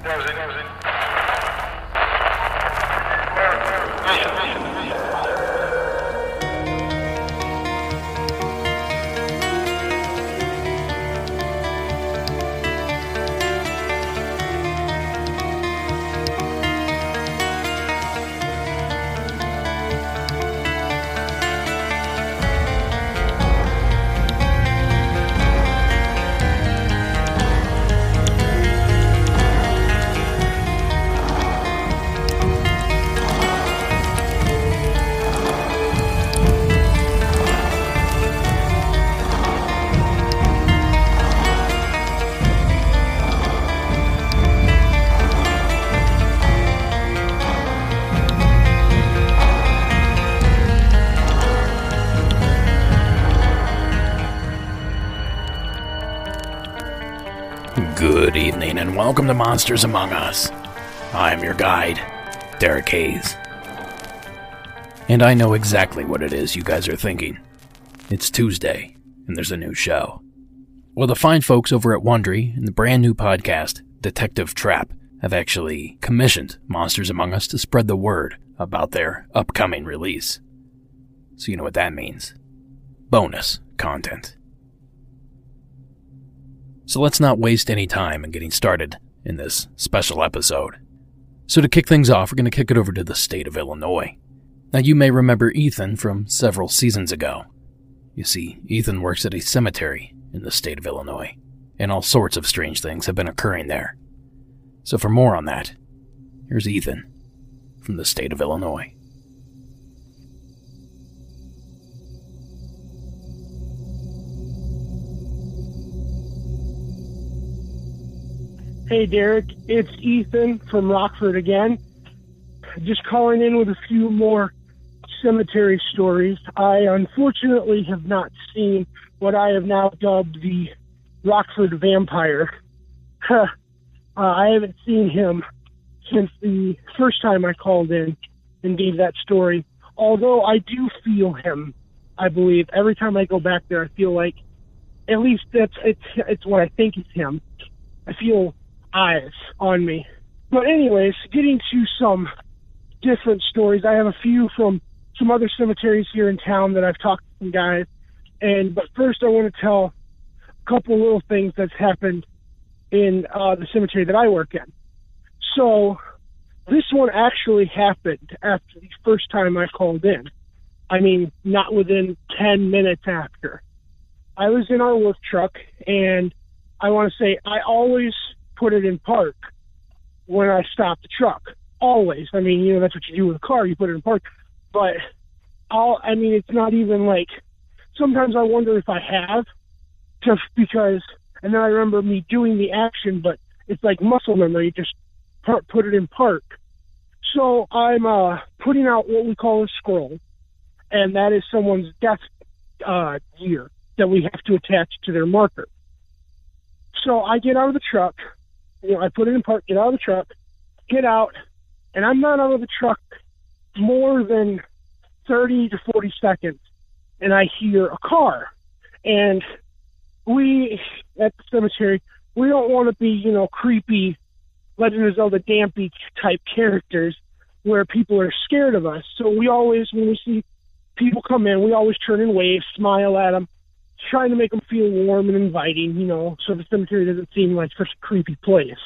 Good to Monsters Among Us. I'm your guide, Derek Hayes. And I know exactly what it is you guys are thinking. It's Tuesday, and there's a new show. Well, the fine folks over at Wondery and the brand new podcast, Detective Trapp, have actually commissioned Monsters Among Us to spread the word about their upcoming release. So you know what that means bonus content. So let's not waste any time in getting started in this special episode. So, to kick things off, we're going to kick it over to the state of Illinois. Now, you may remember Ethan from several seasons ago. You see, Ethan works at a cemetery in the state of Illinois, and all sorts of strange things have been occurring there. So, for more on that, here's Ethan from the state of Illinois. Hey, Derek, it's Ethan from Rockford again. Just calling in with a few more cemetery stories. I unfortunately have not seen what I have now dubbed the Rockford vampire. uh, I haven't seen him since the first time I called in and gave that story. Although I do feel him, I believe every time I go back there, I feel like at least that's it's it's what I think is him. I feel eyes on me. But anyways, getting to some different stories. I have a few from some other cemeteries here in town that I've talked to some guys. And but first, I want to tell a couple little things that's happened in uh, the cemetery that I work in. So this one actually happened after the first time I called in. I mean, not within 10 minutes after. I was in our work truck, and I want to say I always put it in park when I stop the truck. Always. I mean, you know, that's what you do with a car. You put it in park. But I'll, I mean, it's not even like, sometimes I wonder if I have just because, and then I remember me doing the action, but it's like muscle memory. Just put it in park. So I'm, uh, putting out what we call a scroll, and that is someone's death, uh, year that we have to attach to their marker. So I get out of the truck, you know, I put it in park, get out of the truck, get out, and I'm not out of the truck more than 30 to 40 seconds, and I hear a car. And we, at the cemetery, we don't want to be, you know, creepy Legend of Zelda Dampé type characters where people are scared of us. So we always, when we see people come in, we always turn and wave, smile at them, trying to make them feel warm and inviting, you know, so the cemetery doesn't seem like such a creepy place.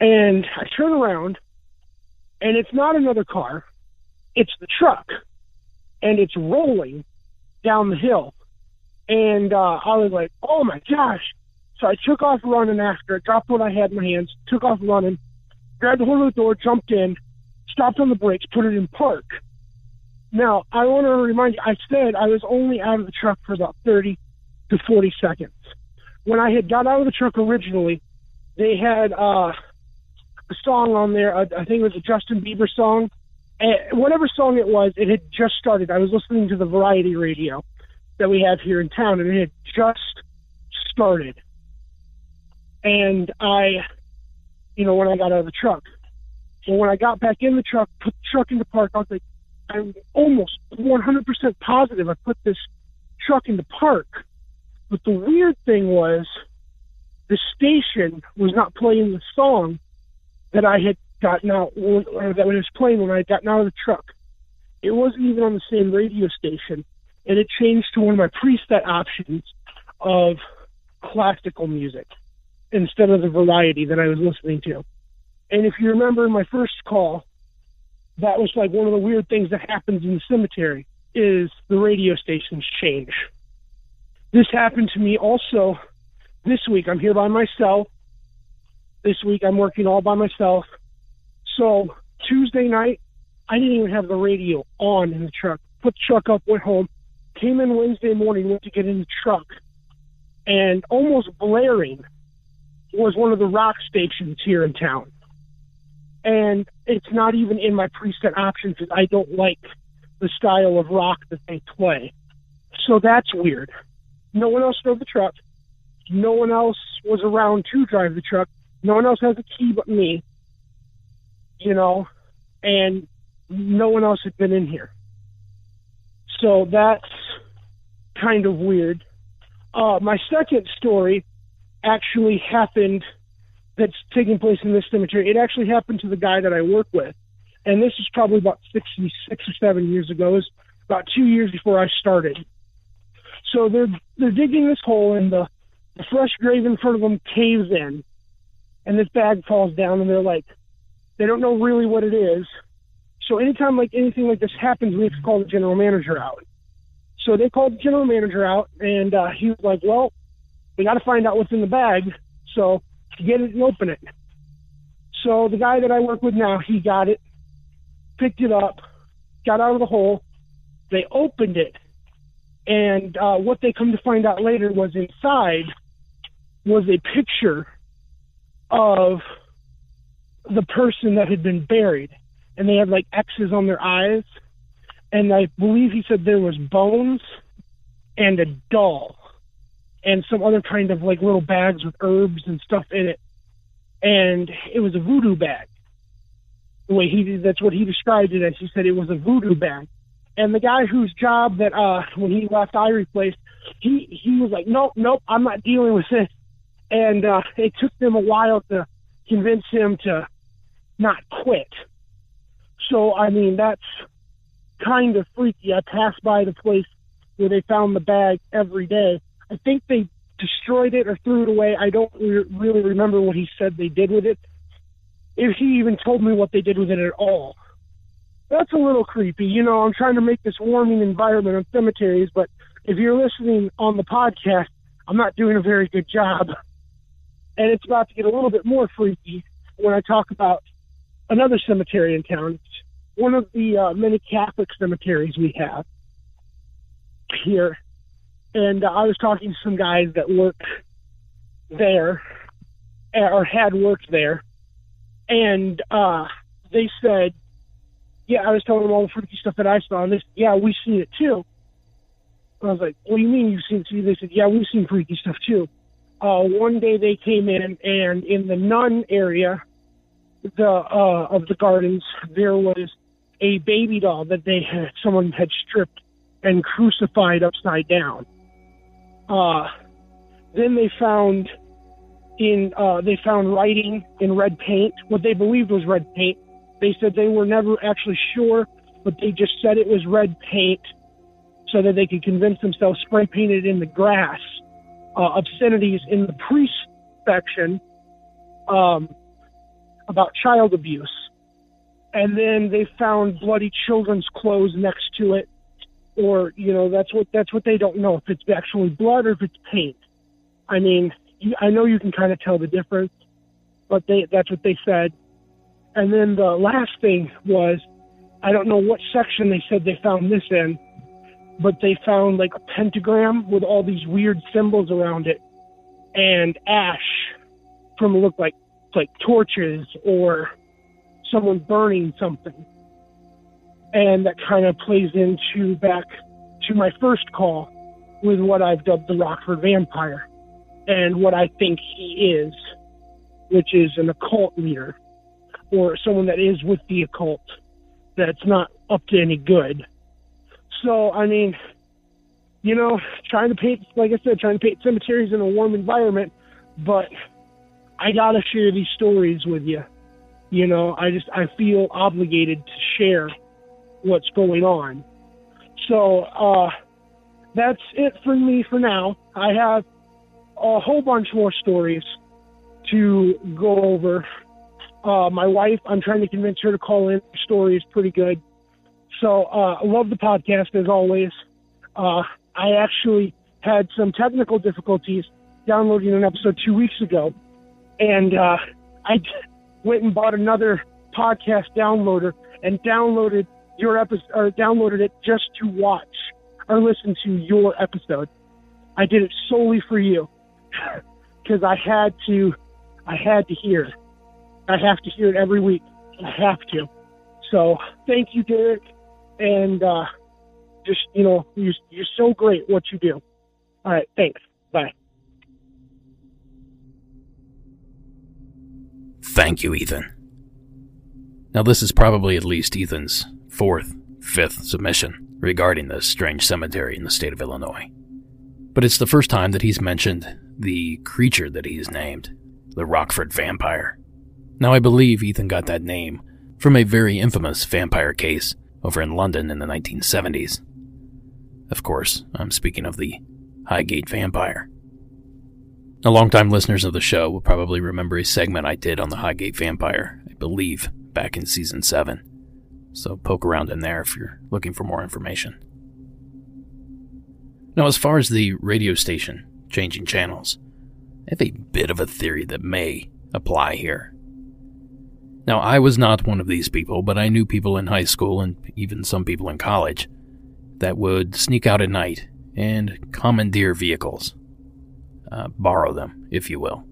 And I turn around, and it's not another car, it's the truck, and it's rolling down the hill. And uh, I was like, oh my gosh. So I took off running after it, dropped what I had in my hands, took off running, grabbed horn of the door, jumped in, stopped on the brakes, put it in park. Now, I want to remind you, I said I was only out of the truck for about 30 to 40 seconds. When I had got out of the truck originally, they had uh, a song on there. Uh, I think it was a Justin Bieber song. And whatever song it was, it had just started. I was listening to the variety radio that we have here in town, and it had just started. And I, you know, when I got out of the truck. So when I got back in the truck, put the truck into park, I was like, I'm almost 100% positive I put this truck in the park. But the weird thing was the station was not playing the song that I had gotten out, or that was playing when I had gotten out of the truck. It wasn't even on the same radio station, and it changed to one of my preset options of classical music instead of the variety that I was listening to. And if you remember my first call, that was like one of the weird things that happens in the cemetery is the radio stations change. This happened to me also this week. I'm here by myself. This week I'm working all by myself. So Tuesday night, I didn't even have the radio on in the truck. Put the truck up, went home, came in Wednesday morning, went to get in the truck, and almost blaring was one of the rock stations here in town. And it's not even in my preset options because I don't like the style of rock that they play. So that's weird. No one else drove the truck. No one else was around to drive the truck. No one else has a key but me. You know, and no one else had been in here. So that's kind of weird. Uh, my second story actually happened that's taking place in this cemetery. It actually happened to the guy that I work with. And this is probably about 66 or 7 years ago. Was about two years before I started. So they're they're digging this hole and the, the fresh grave in front of them caves in and this bag falls down and they're like they don't know really what it is. So anytime like anything like this happens, we have to call the general manager out. So they called the general manager out and uh, he was like, Well, we got to find out what's in the bag. So get it and open it. So the guy that I work with now, he got it, picked it up, got out of the hole. They opened it, and uh, what they come to find out later was inside was a picture of the person that had been buried, and they had like X's on their eyes, and I believe he said there was bones and a doll and some other kind of like little bags with herbs and stuff in it. And it was a voodoo bag. The way he that's what he described it as. He said it was a voodoo bag. And the guy whose job that uh when he left I replaced, he he was like, Nope, nope, I'm not dealing with this. And uh it took them a while to convince him to not quit. So I mean that's kind of freaky. I pass by the place where they found the bag every day I think they destroyed it or threw it away. I don't re- really remember what he said they did with it. If he even told me what they did with it at all. That's a little creepy. You know, I'm trying to make this warming environment on cemeteries, but if you're listening on the podcast, I'm not doing a very good job. And it's about to get a little bit more freaky when I talk about another cemetery in town. It's one of the uh, many Catholic cemeteries we have here and uh, I was talking to some guys that work there or had worked there, and uh, they said, "Yeah, I was telling them all the freaky stuff that I saw, and this, yeah, we've seen it too." I was like, "What do you mean you've seen it too?" They said, "Yeah, we've seen freaky stuff too." Uh, one day they came in, and in the nun area, the uh, of the gardens, there was a baby doll that they had someone had stripped and crucified upside down uh, then they found in uh, they found writing in red paint, what they believed was red paint. They said they were never actually sure, but they just said it was red paint so that they could convince themselves spray painted in the grass uh, obscenities in the priest section um, about child abuse. And then they found bloody children's clothes next to it or you know that's what that's what they don't know if it's actually blood or if it's paint. I mean, you, I know you can kind of tell the difference, but they that's what they said. And then the last thing was, I don't know what section they said they found this in, but they found like a pentagram with all these weird symbols around it, and ash from look like like torches or someone burning something and that kind of plays into back to my first call with what I've dubbed the Rockford Vampire and what I think he is, which is an occult leader or someone that is with the occult that's not up to any good. So, I mean, you know, trying to paint, like I said, trying to paint cemeteries in a warm environment, but I gotta share these stories with you You know, I just I feel obligated to share what's going on. So uh, that's it for me for now. I have a whole bunch more stories to go over. Uh, my wife, I'm trying to convince her to call in. Her story is pretty good. So uh, I love the podcast as always. Uh, I actually had some technical difficulties downloading an episode two weeks ago, and uh, I went and bought another podcast downloader and downloaded your episode or downloaded it just to watch or listen to your episode. I did it solely for you because I had to. I had to hear. I have to hear it every week. I have to. So thank you, Derek, and uh, just you know you're, you're so great what you do. All right, thanks. Bye. Thank you, Ethan. Now, this is probably at least Ethan's fourth, fifth submission regarding this strange cemetery in the state of Illinois. But it's the first time that he's mentioned the creature that he's named, the Rockford vampire. Now, I believe Ethan got that name from a very infamous vampire case over in London in the 1970s. Of course, I'm speaking of the Highgate Vampire. Now, longtime listeners of the show will probably remember a segment I did on the Highgate Vampire, I believe, back in season 7. So poke around in there if you're looking for more information. Now, as far as the radio station changing channels, I have a bit of a theory that may apply here. Now, I was not one of these people, but I knew people in high school and even some people in college that would sneak out at night and commandeer vehicles. Uh, borrow them, if you will.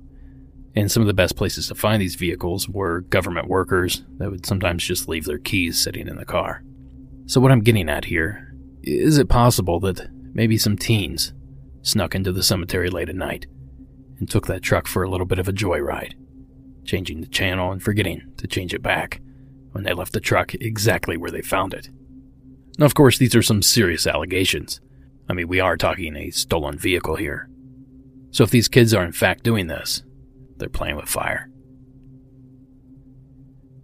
And some of the best places to find these vehicles were government workers that would sometimes just leave their keys sitting in the car. So, what I'm getting at here is it possible that maybe some teens snuck into the cemetery late at night and took that truck for a little bit of a joyride, changing the channel and forgetting to change it back when they left the truck exactly where they found it? Now, of course, these are some serious allegations. I mean, we are talking a stolen vehicle here. So if these kids are in fact doing this, they're playing with fire.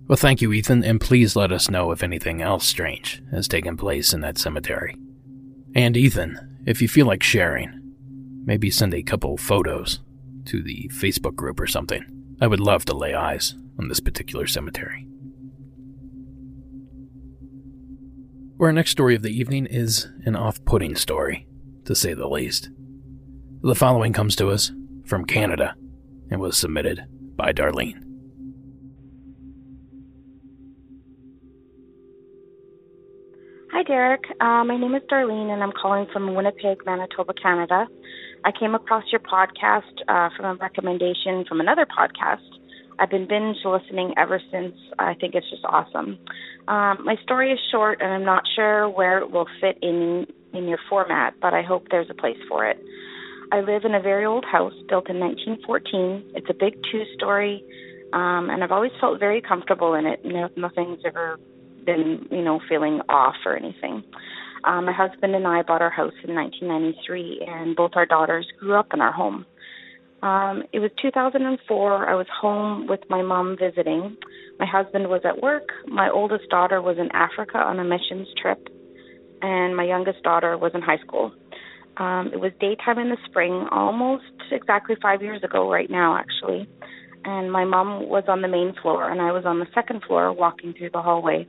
Well, thank you, Ethan, and please let us know if anything else strange has taken place in that cemetery. And Ethan, if you feel like sharing, maybe send a couple photos to the Facebook group or something. I would love to lay eyes on this particular cemetery. Our next story of the evening is an off putting story, to say the least. The following comes to us from Canada and was submitted by Darlene. Hi, Derek. Uh, my name is Darlene, and I'm calling from Winnipeg, Manitoba, Canada. I came across your podcast uh, from a recommendation from another podcast. I've been binge listening ever since. I think it's just awesome. Um, my story is short, and I'm not sure where it will fit in in your format, but I hope there's a place for it. I live in a very old house built in 1914. It's a big two-story, um, and I've always felt very comfortable in it. Know, nothing's ever been, you know, feeling off or anything. Um, my husband and I bought our house in 1993, and both our daughters grew up in our home. Um, it was 2004. I was home with my mom visiting. My husband was at work. My oldest daughter was in Africa on a missions trip, and my youngest daughter was in high school. Um, it was daytime in the spring, almost exactly five years ago, right now, actually. And my mom was on the main floor, and I was on the second floor walking through the hallway.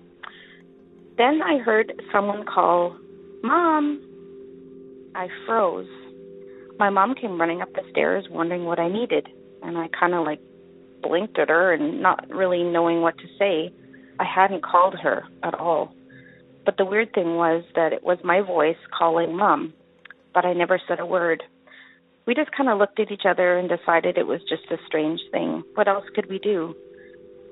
Then I heard someone call, Mom! I froze. My mom came running up the stairs, wondering what I needed, and I kind of like blinked at her and not really knowing what to say. I hadn't called her at all. But the weird thing was that it was my voice calling Mom but I never said a word. We just kind of looked at each other and decided it was just a strange thing. What else could we do?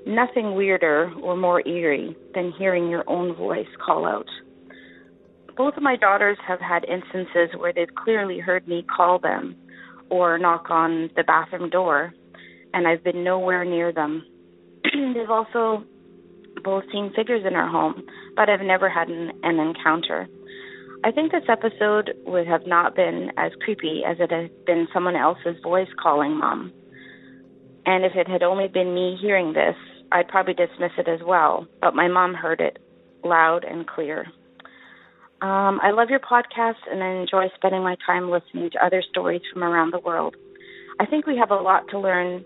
Nothing weirder or more eerie than hearing your own voice call out. Both of my daughters have had instances where they've clearly heard me call them or knock on the bathroom door, and I've been nowhere near them. they've also both seen figures in our home, but I've never had an, an encounter. I think this episode would have not been as creepy as it had been someone else's voice calling mom. And if it had only been me hearing this, I'd probably dismiss it as well, but my mom heard it loud and clear. Um, I love your podcast and I enjoy spending my time listening to other stories from around the world. I think we have a lot to learn,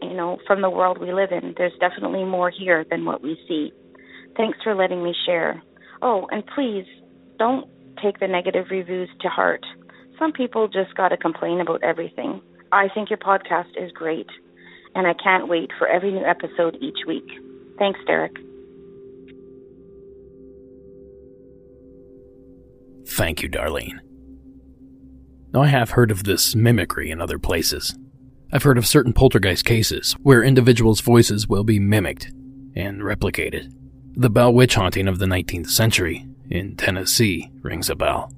you know, from the world we live in. There's definitely more here than what we see. Thanks for letting me share. Oh, and please don't take the negative reviews to heart. Some people just got to complain about everything. I think your podcast is great, and I can't wait for every new episode each week. Thanks, Derek. Thank you, Darlene. Now, I have heard of this mimicry in other places. I've heard of certain poltergeist cases where individuals' voices will be mimicked and replicated. The Bell witch haunting of the 19th century in Tennessee rings a bell.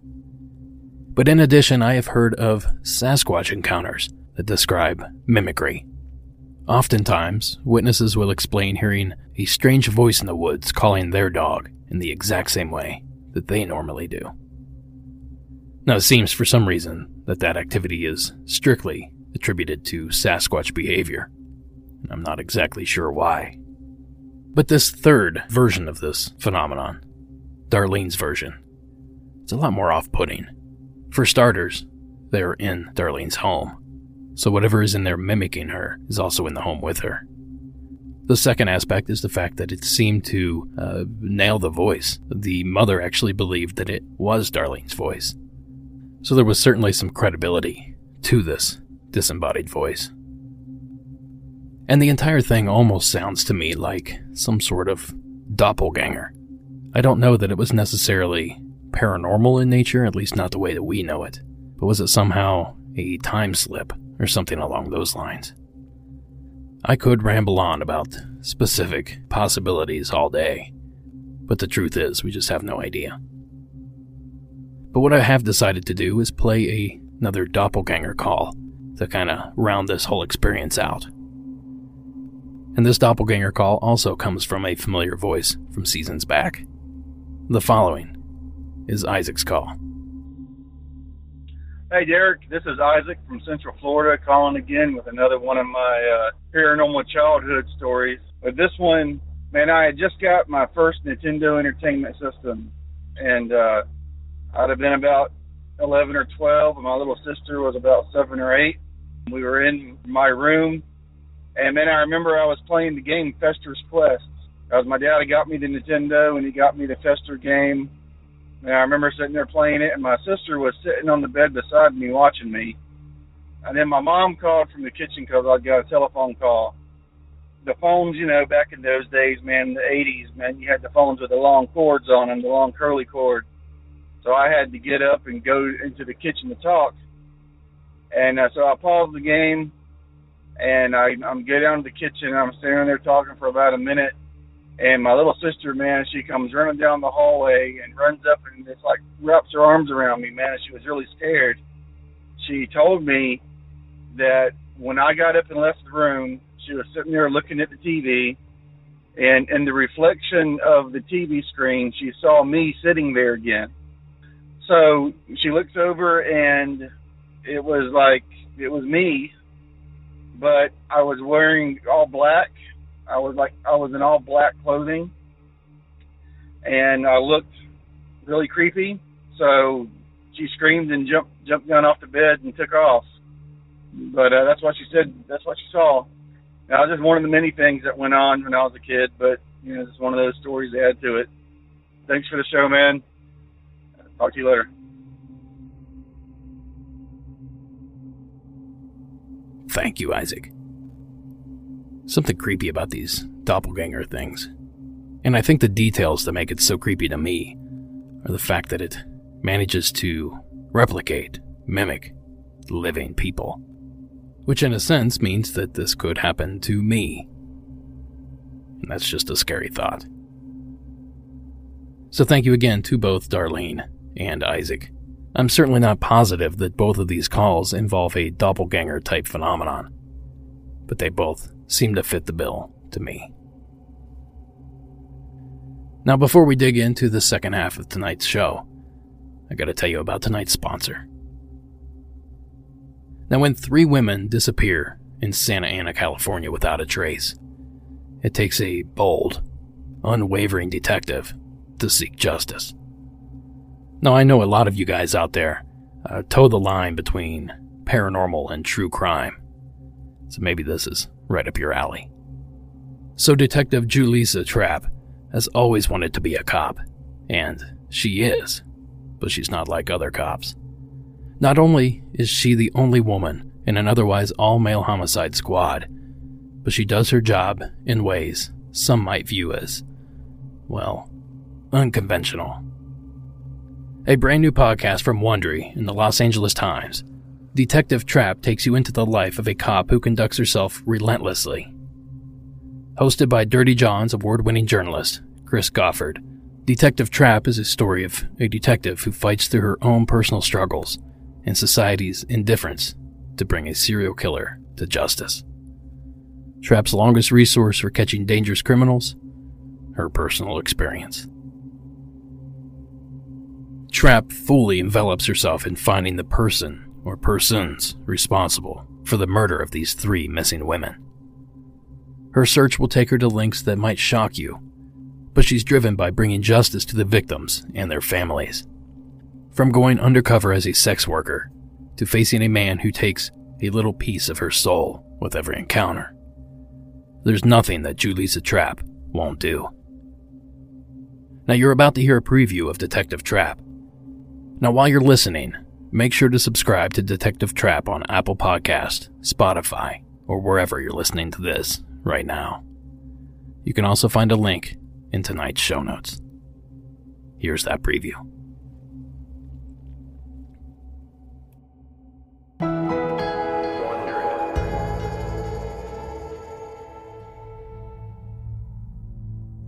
But in addition, I have heard of Sasquatch encounters that describe mimicry. Oftentimes, witnesses will explain hearing a strange voice in the woods calling their dog in the exact same way that they normally do. Now, it seems for some reason that that activity is strictly attributed to Sasquatch behavior. I'm not exactly sure why. But this third version of this phenomenon, Darlene's version, it's a lot more off putting. For starters, they're in Darlene's home, so whatever is in there mimicking her is also in the home with her. The second aspect is the fact that it seemed to uh, nail the voice. The mother actually believed that it was Darlene's voice. So there was certainly some credibility to this disembodied voice. And the entire thing almost sounds to me like some sort of doppelganger. I don't know that it was necessarily paranormal in nature, at least not the way that we know it, but was it somehow a time slip or something along those lines? I could ramble on about specific possibilities all day, but the truth is, we just have no idea. But what I have decided to do is play a, another doppelganger call to kind of round this whole experience out. And this doppelganger call also comes from a familiar voice from seasons back. The following is Isaac's call. Hey, Derek, this is Isaac from Central Florida calling again with another one of my uh, paranormal childhood stories. But this one, man, I had just got my first Nintendo Entertainment System, and uh, I'd have been about 11 or 12, and my little sister was about seven or eight. We were in my room, and then I remember I was playing the game Fester's Quest. Because my dad got me the Nintendo, and he got me the Fester game. And I remember sitting there playing it, and my sister was sitting on the bed beside me watching me. And then my mom called from the kitchen because I got a telephone call. The phones, you know, back in those days, man, the 80s, man, you had the phones with the long cords on them, the long curly cord. So I had to get up and go into the kitchen to talk. And uh, so I paused the game, and I, I'm get down to the kitchen. And I'm standing there talking for about a minute, and my little sister, man, she comes running down the hallway and runs up and it's like wraps her arms around me, man. She was really scared. She told me that when I got up and left the room, she was sitting there looking at the TV, and in the reflection of the TV screen, she saw me sitting there again. So she looks over and it was like it was me, but I was wearing all black. I was like I was in all black clothing, and I looked really creepy. So she screamed and jumped jumped down off the bed and took off. But uh, that's what she said. That's what she saw. Now, just one of the many things that went on when I was a kid, but you know, it's one of those stories to add to it. Thanks for the show, man. Talk to you later. Thank you, Isaac. Something creepy about these doppelganger things. And I think the details that make it so creepy to me are the fact that it manages to replicate, mimic living people. Which, in a sense, means that this could happen to me. And that's just a scary thought. So, thank you again to both Darlene and Isaac. I'm certainly not positive that both of these calls involve a doppelganger type phenomenon, but they both seem to fit the bill to me. Now, before we dig into the second half of tonight's show, I gotta tell you about tonight's sponsor. Now, when three women disappear in Santa Ana, California without a trace, it takes a bold, unwavering detective to seek justice. Now, I know a lot of you guys out there uh, toe the line between paranormal and true crime, so maybe this is right up your alley. So, Detective Julissa Trapp has always wanted to be a cop, and she is, but she's not like other cops. Not only is she the only woman in an otherwise all male homicide squad, but she does her job in ways some might view as, well, unconventional. A brand new podcast from Wondery in the Los Angeles Times. Detective Trapp takes you into the life of a cop who conducts herself relentlessly. Hosted by Dirty John's award winning journalist, Chris Goffard, Detective Trapp is a story of a detective who fights through her own personal struggles and society's indifference to bring a serial killer to justice. Trapp's longest resource for catching dangerous criminals her personal experience. Trapp fully envelops herself in finding the person or persons responsible for the murder of these three missing women. Her search will take her to links that might shock you, but she's driven by bringing justice to the victims and their families. From going undercover as a sex worker to facing a man who takes a little piece of her soul with every encounter. There's nothing that Julissa Trapp won't do. Now, you're about to hear a preview of Detective Trapp. Now, while you're listening, make sure to subscribe to Detective Trapp on Apple Podcast, Spotify, or wherever you're listening to this right now. You can also find a link in tonight's show notes. Here's that preview.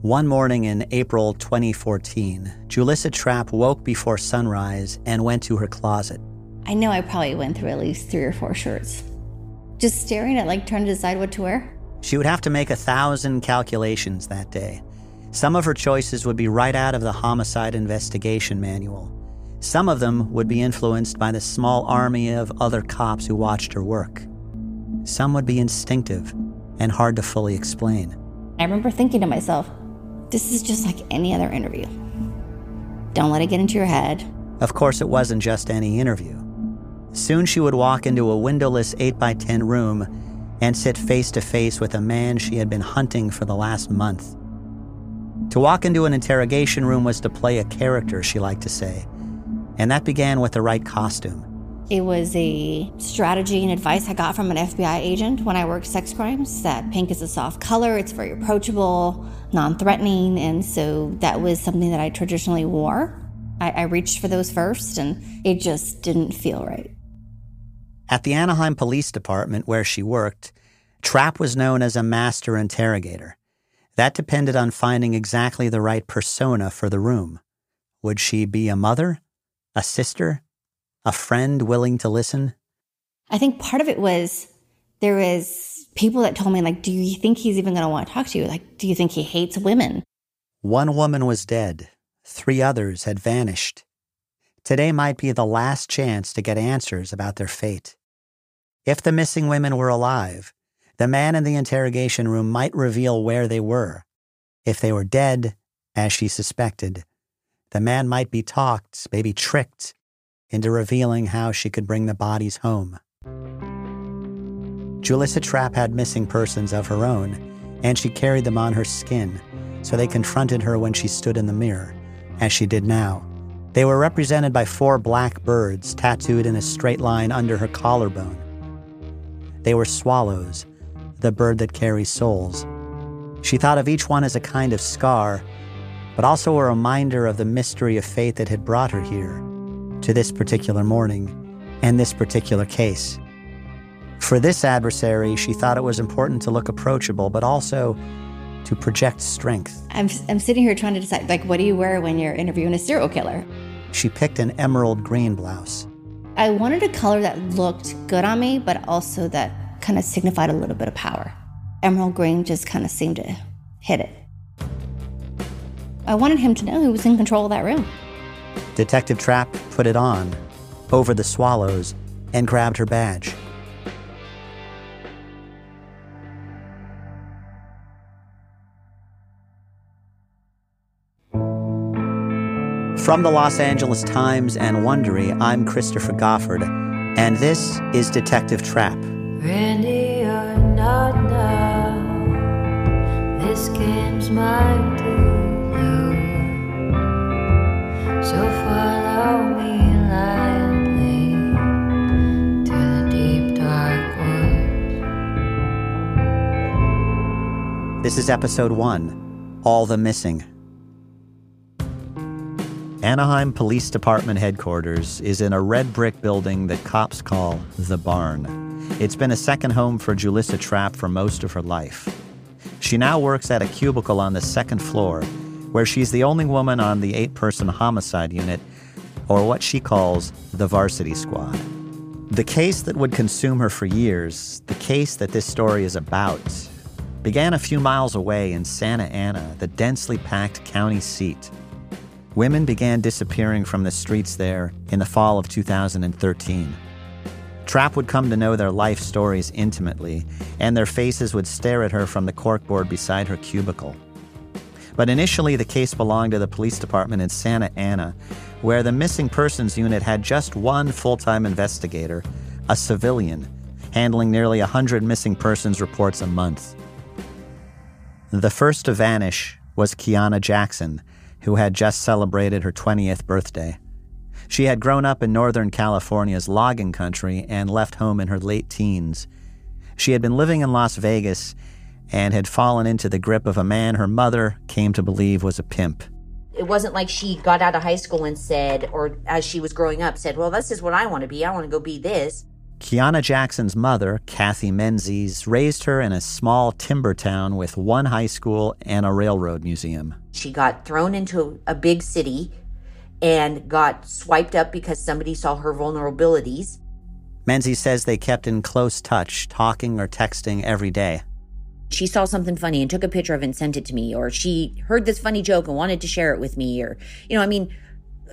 One morning in April 2014, Julissa Trapp woke before sunrise and went to her closet. I know I probably went through at least three or four shirts. Just staring at, like, trying to decide what to wear. She would have to make a thousand calculations that day. Some of her choices would be right out of the homicide investigation manual. Some of them would be influenced by the small army of other cops who watched her work. Some would be instinctive and hard to fully explain. I remember thinking to myself, this is just like any other interview. Don't let it get into your head. Of course, it wasn't just any interview. Soon she would walk into a windowless 8x10 room and sit face to face with a man she had been hunting for the last month. To walk into an interrogation room was to play a character, she liked to say, and that began with the right costume. It was a strategy and advice I got from an FBI agent when I worked sex crimes that pink is a soft color, it's very approachable, non threatening. And so that was something that I traditionally wore. I, I, reached for those first, and it just didn't feel right. At the Anaheim Police Department, where she worked, Trapp was known as a master interrogator. That depended on finding exactly the right persona for the room. Would she be a mother? A sister? A friend willing to listen? I think part of it was there was people that told me like, "Do you think he's even going to want to talk to you? Like, do you think he hates women?" One woman was dead. Three others had vanished. Today might be the last chance to get answers about their fate. If the missing women were alive, the man in the interrogation room might reveal where they were. If they were dead, as she suspected, the man might be talked, maybe tricked, into revealing how she could bring the bodies home. Julissa Trapp had missing persons of her own, and she carried them on her skin, so they confronted her when she stood in the mirror, as she did now. They were represented by four black birds tattooed in a straight line under her collarbone. They were swallows, the bird that carries souls. She thought of each one as a kind of scar, but also a reminder of the mystery of fate that had brought her here to this particular morning and this particular case. For this adversary, she thought it was important to look approachable, but also to project strength. I'm, I'm sitting here trying to decide, like, what do you wear when you're interviewing a serial killer? She picked an emerald green blouse. I wanted a color that looked good on me, but also that kind of signified a little bit of power. Emerald green just kind of seemed to hit it. I wanted him to know who was in control of that room. Detective Trapp put it on, over the swallows, and grabbed her badge. From the Los Angeles Times and Wondery, I'm Christopher Goffard, and this is Detective Trapp. Randy, not now. This game's. This is episode one All the Missing. Anaheim Police Department headquarters is in a red brick building that cops call the Barn. It's been a second home for Julissa Trapp for most of her life. She now works at a cubicle on the second floor, where she's the only woman on the eight person homicide unit, or what she calls the varsity squad. The case that would consume her for years, the case that this story is about, began a few miles away in Santa Ana, the densely packed county seat. Women began disappearing from the streets there in the fall of 2013. Trapp would come to know their life stories intimately, and their faces would stare at her from the corkboard beside her cubicle. But initially, the case belonged to the police department in Santa Ana, where the missing persons unit had just one full time investigator, a civilian, handling nearly 100 missing persons reports a month. The first to vanish was Kiana Jackson, who had just celebrated her 20th birthday. She had grown up in Northern California's logging country and left home in her late teens. She had been living in Las Vegas and had fallen into the grip of a man her mother came to believe was a pimp. It wasn't like she got out of high school and said, or as she was growing up, said, Well, this is what I want to be. I want to go be this. Kiana Jackson's mother, Kathy Menzies, raised her in a small timber town with one high school and a railroad museum. She got thrown into a big city and got swiped up because somebody saw her vulnerabilities. Menzies says they kept in close touch, talking or texting every day. She saw something funny and took a picture of it and sent it to me, or she heard this funny joke and wanted to share it with me, or, you know, I mean,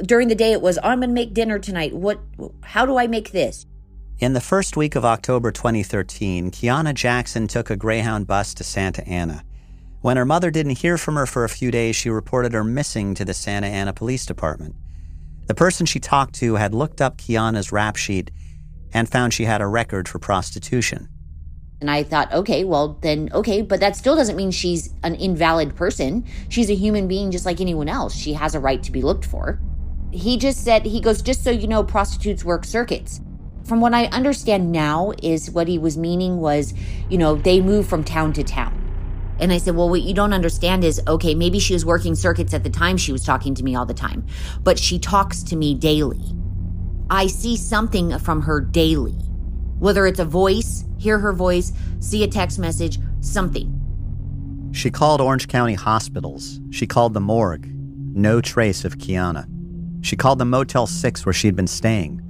during the day it was, oh, I'm going to make dinner tonight. What, how do I make this? In the first week of October 2013, Kiana Jackson took a Greyhound bus to Santa Ana. When her mother didn't hear from her for a few days, she reported her missing to the Santa Ana Police Department. The person she talked to had looked up Kiana's rap sheet and found she had a record for prostitution. And I thought, okay, well, then, okay, but that still doesn't mean she's an invalid person. She's a human being just like anyone else. She has a right to be looked for. He just said, he goes, just so you know, prostitutes work circuits from what I understand now, is what he was meaning was, you know, they move from town to town. And I said, well, what you don't understand is, okay, maybe she was working circuits at the time she was talking to me all the time, but she talks to me daily. I see something from her daily, whether it's a voice, hear her voice, see a text message, something. She called Orange County hospitals. She called the morgue. No trace of Kiana. She called the Motel 6 where she'd been staying.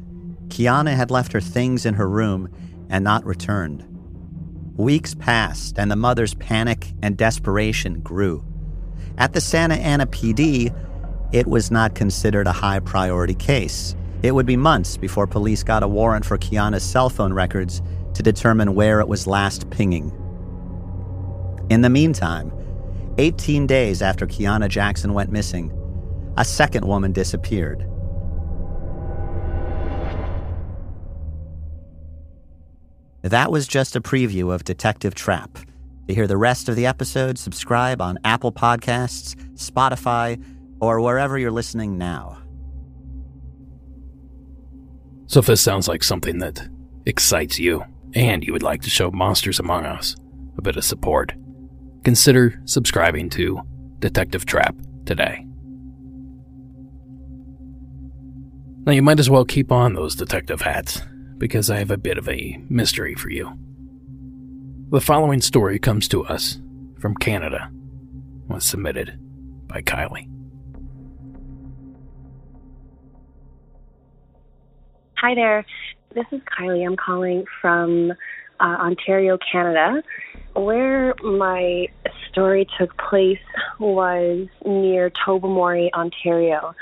Kiana had left her things in her room and not returned. Weeks passed, and the mother's panic and desperation grew. At the Santa Ana PD, it was not considered a high priority case. It would be months before police got a warrant for Kiana's cell phone records to determine where it was last pinging. In the meantime, 18 days after Kiana Jackson went missing, a second woman disappeared. That was just a preview of Detective Trapp. To hear the rest of the episode, subscribe on Apple Podcasts, Spotify, or wherever you're listening now. So, if this sounds like something that excites you and you would like to show Monsters Among Us a bit of support, consider subscribing to Detective Trapp today. Now, you might as well keep on those detective hats because I have a bit of a mystery for you. The following story comes to us from Canada, was submitted by Kylie. Hi there. This is Kylie. I'm calling from uh, Ontario, Canada. Where my story took place was near Tobermory, Ontario.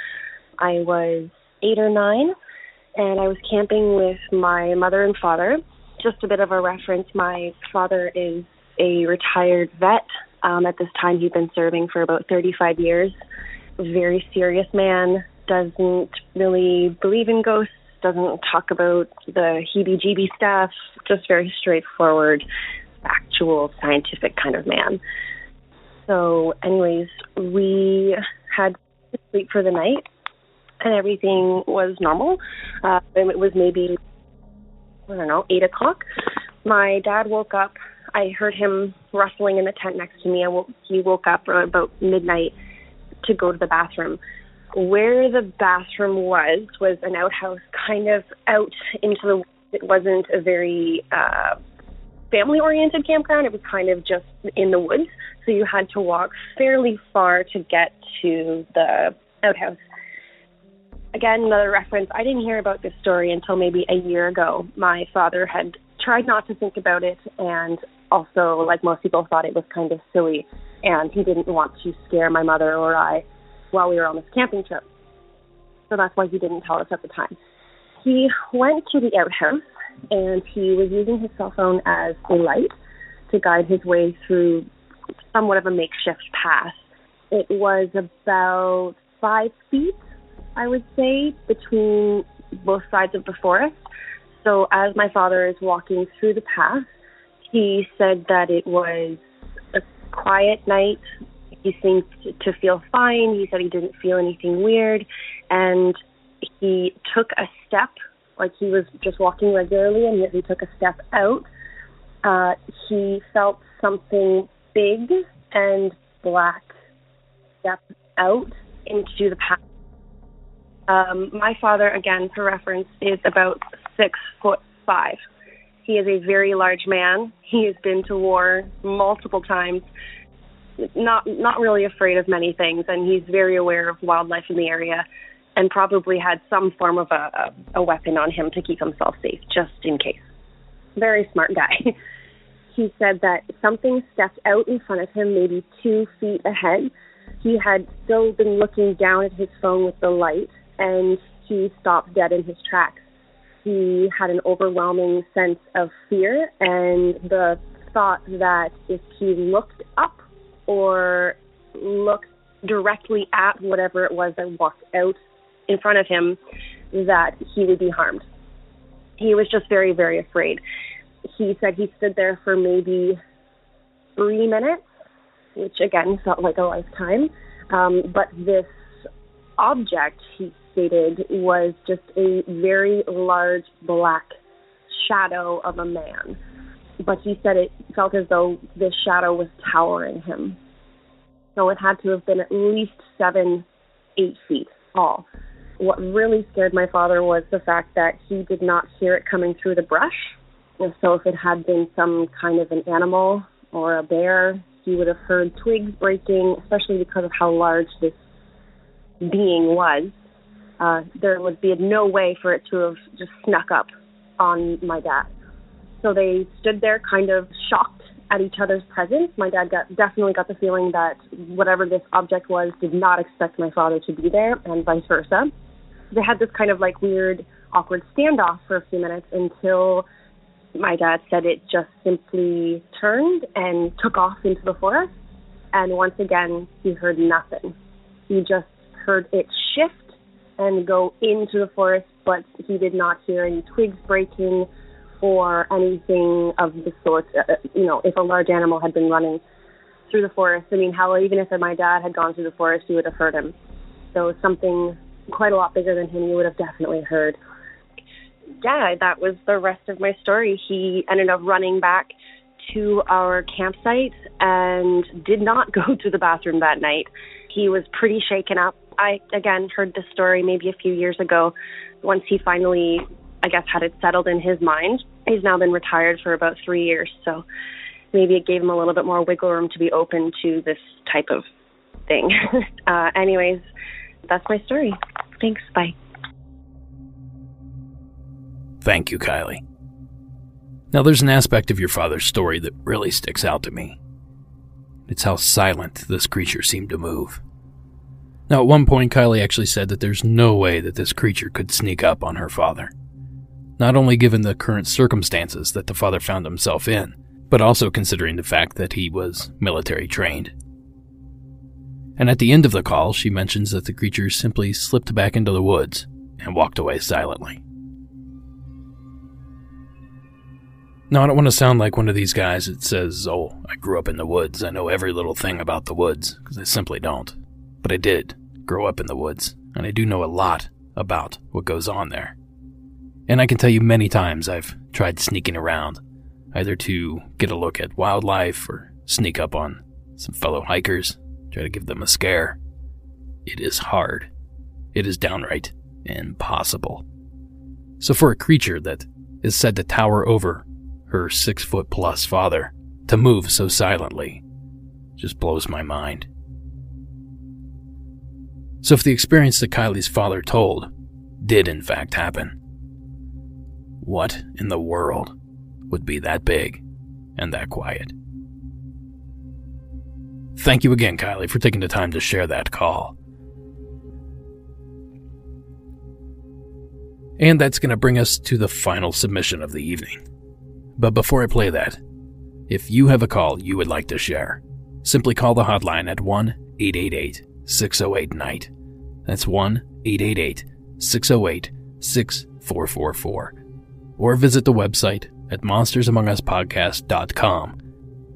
I was eight or nine and I was camping with my mother and father. Just a bit of a reference my father is a retired vet. Um, at this time, he'd been serving for about 35 years. Very serious man, doesn't really believe in ghosts, doesn't talk about the heebie jeebie stuff, just very straightforward, actual scientific kind of man. So, anyways, we had to sleep for the night and everything was normal. Uh, it was maybe, I don't know, 8 o'clock. My dad woke up. I heard him rustling in the tent next to me. I woke, he woke up about midnight to go to the bathroom. Where the bathroom was was an outhouse, kind of out into the. It wasn't a very uh, family-oriented campground. It was kind of just in the woods, so you had to walk fairly far to get to the outhouse. Again, another reference. I didn't hear about this story until maybe a year ago. My father had tried not to think about it, and also, like most people, thought it was kind of silly, and he didn't want to scare my mother or I while we were on this camping trip. So that's why he didn't tell us at the time. He went to the outhouse and he was using his cell phone as a light to guide his way through somewhat of a makeshift path. It was about five feet, I would say, between both sides of the forest. So as my father is walking through the path, he said that it was a quiet night, he seemed to feel fine. He said he didn't feel anything weird. And he took a step, like he was just walking regularly, and he took a step out. Uh, he felt something big and black step out into the path. Um, my father, again, for reference, is about six foot five. He is a very large man. He has been to war multiple times not not really afraid of many things, and he's very aware of wildlife in the area, and probably had some form of a, a, a weapon on him to keep himself safe, just in case. Very smart guy. he said that something stepped out in front of him, maybe two feet ahead. He had still been looking down at his phone with the light, and he stopped dead in his tracks. He had an overwhelming sense of fear and the thought that if he looked up or looked directly at whatever it was that walked out in front of him, that he would be harmed. He was just very, very afraid. He said he stood there for maybe three minutes, which again felt like a lifetime. Um, but this object, he stated, was just a very large black shadow of a man but he said it felt as though this shadow was towering him. So it had to have been at least seven, eight feet tall. What really scared my father was the fact that he did not hear it coming through the brush. And so if it had been some kind of an animal or a bear, he would have heard twigs breaking, especially because of how large this being was. Uh, there would be no way for it to have just snuck up on my dad. So they stood there kind of shocked at each other's presence. My dad got definitely got the feeling that whatever this object was did not expect my father to be there, and vice versa. They had this kind of like weird, awkward standoff for a few minutes until my dad said it just simply turned and took off into the forest. And once again, he heard nothing. He just heard it shift and go into the forest, but he did not hear any twigs breaking or anything of the sort. Uh, you know, if a large animal had been running through the forest, I mean, how even if my dad had gone through the forest, you would have heard him. So something quite a lot bigger than him, you would have definitely heard. Yeah, that was the rest of my story. He ended up running back to our campsite and did not go to the bathroom that night. He was pretty shaken up. I again heard this story maybe a few years ago once he finally I guess had it settled in his mind he's now been retired for about three years, so maybe it gave him a little bit more wiggle room to be open to this type of thing. uh, anyways, that's my story. Thanks. Bye. Thank you, Kylie. Now, there's an aspect of your father's story that really sticks out to me. It's how silent this creature seemed to move. Now, at one point, Kylie actually said that there's no way that this creature could sneak up on her father not only given the current circumstances that the father found himself in, but also considering the fact that he was military trained. And at the end of the call, she mentions that the creature simply slipped back into the woods and walked away silently. Now, I don't want to sound like one of these guys that says, Oh, I grew up in the woods. I know every little thing about the woods, because I simply don't. But I did grow up in the woods, and I do know a lot about what goes on there. And I can tell you many times I've tried sneaking around, either to get a look at wildlife or sneak up on some fellow hikers, try to give them a scare. It is hard. It is downright impossible. So, for a creature that is said to tower over her six foot plus father to move so silently just blows my mind. So, if the experience that Kylie's father told did in fact happen, what in the world would be that big and that quiet? Thank you again, Kylie, for taking the time to share that call. And that's going to bring us to the final submission of the evening. But before I play that, if you have a call you would like to share, simply call the hotline at 1 888 608 Night. That's 1 888 608 6444. Or visit the website at monstersamonguspodcast.com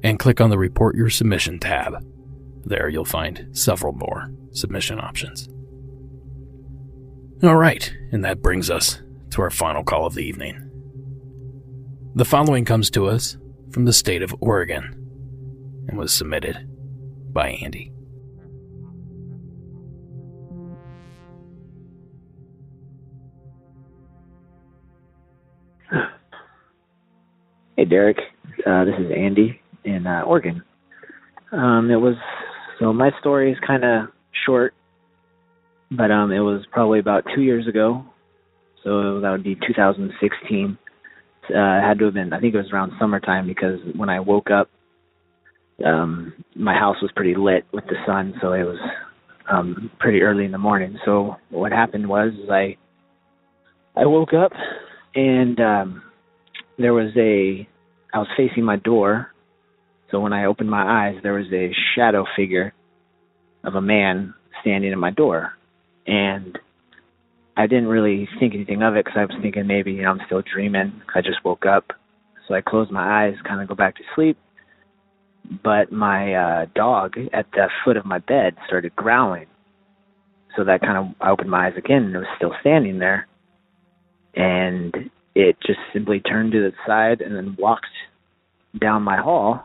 and click on the Report Your Submission tab. There you'll find several more submission options. All right, and that brings us to our final call of the evening. The following comes to us from the state of Oregon and was submitted by Andy. Hey, Derek. Uh, this is Andy in uh, Oregon. Um, it was so my story is kind of short, but um, it was probably about two years ago. So that would be 2016. Uh, had to have been. I think it was around summertime because when I woke up, um, my house was pretty lit with the sun, so it was um, pretty early in the morning. So what happened was I I woke up and um, there was a I was facing my door. So when I opened my eyes, there was a shadow figure of a man standing at my door, and I didn't really think anything of it because I was thinking maybe you know I'm still dreaming. I just woke up, so I closed my eyes, kind of go back to sleep. But my uh, dog at the foot of my bed started growling, so that kind of I opened my eyes again, and it was still standing there, and it just simply turned to the side and then walked down my hall.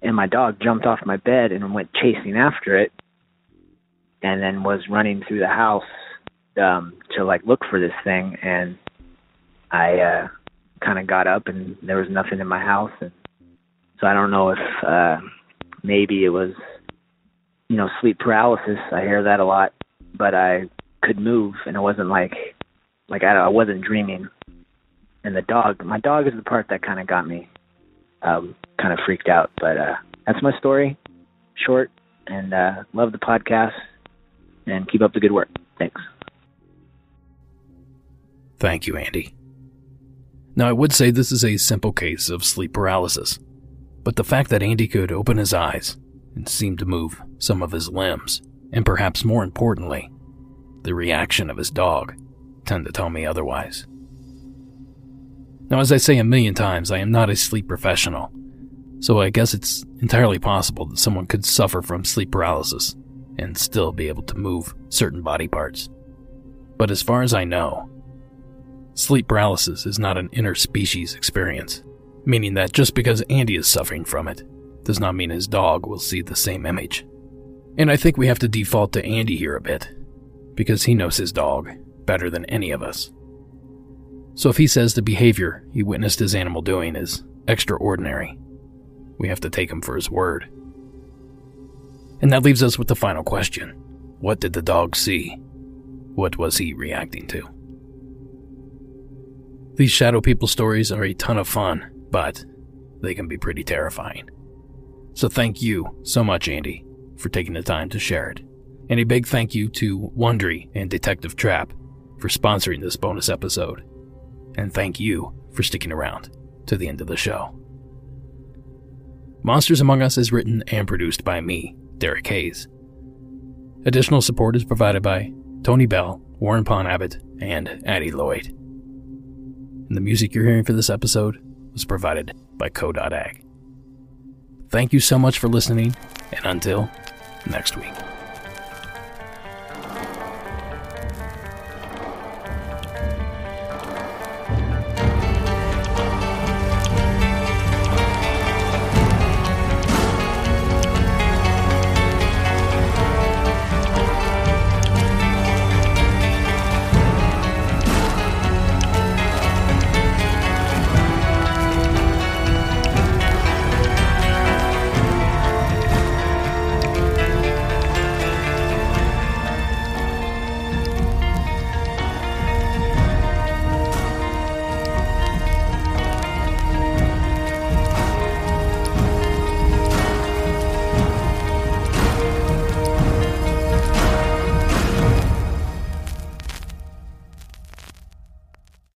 And my dog jumped off my bed and went chasing after it, and then was running through the house um to like look for this thing and I uh kind of got up and there was nothing in my house and so I don't know if uh maybe it was you know sleep paralysis. I hear that a lot but I could move and it wasn't like like I, I wasn't dreaming. And the dog my dog is the part that kind of got me um kind of freaked out but uh that's my story short and uh love the podcast and keep up the good work. Thanks Thank you, Andy. Now, I would say this is a simple case of sleep paralysis, but the fact that Andy could open his eyes and seem to move some of his limbs, and perhaps more importantly, the reaction of his dog, tend to tell me otherwise. Now, as I say a million times, I am not a sleep professional, so I guess it's entirely possible that someone could suffer from sleep paralysis and still be able to move certain body parts. But as far as I know, Sleep paralysis is not an interspecies experience, meaning that just because Andy is suffering from it does not mean his dog will see the same image. And I think we have to default to Andy here a bit, because he knows his dog better than any of us. So if he says the behavior he witnessed his animal doing is extraordinary, we have to take him for his word. And that leaves us with the final question What did the dog see? What was he reacting to? These shadow people stories are a ton of fun, but they can be pretty terrifying. So thank you so much, Andy, for taking the time to share it. And a big thank you to Wondery and Detective Trapp for sponsoring this bonus episode. And thank you for sticking around to the end of the show. Monsters Among Us is written and produced by me, Derek Hayes. Additional support is provided by Tony Bell, Warren Pond Abbott, and Addie Lloyd. And the music you're hearing for this episode was provided by Co.ag. Thank you so much for listening, and until next week.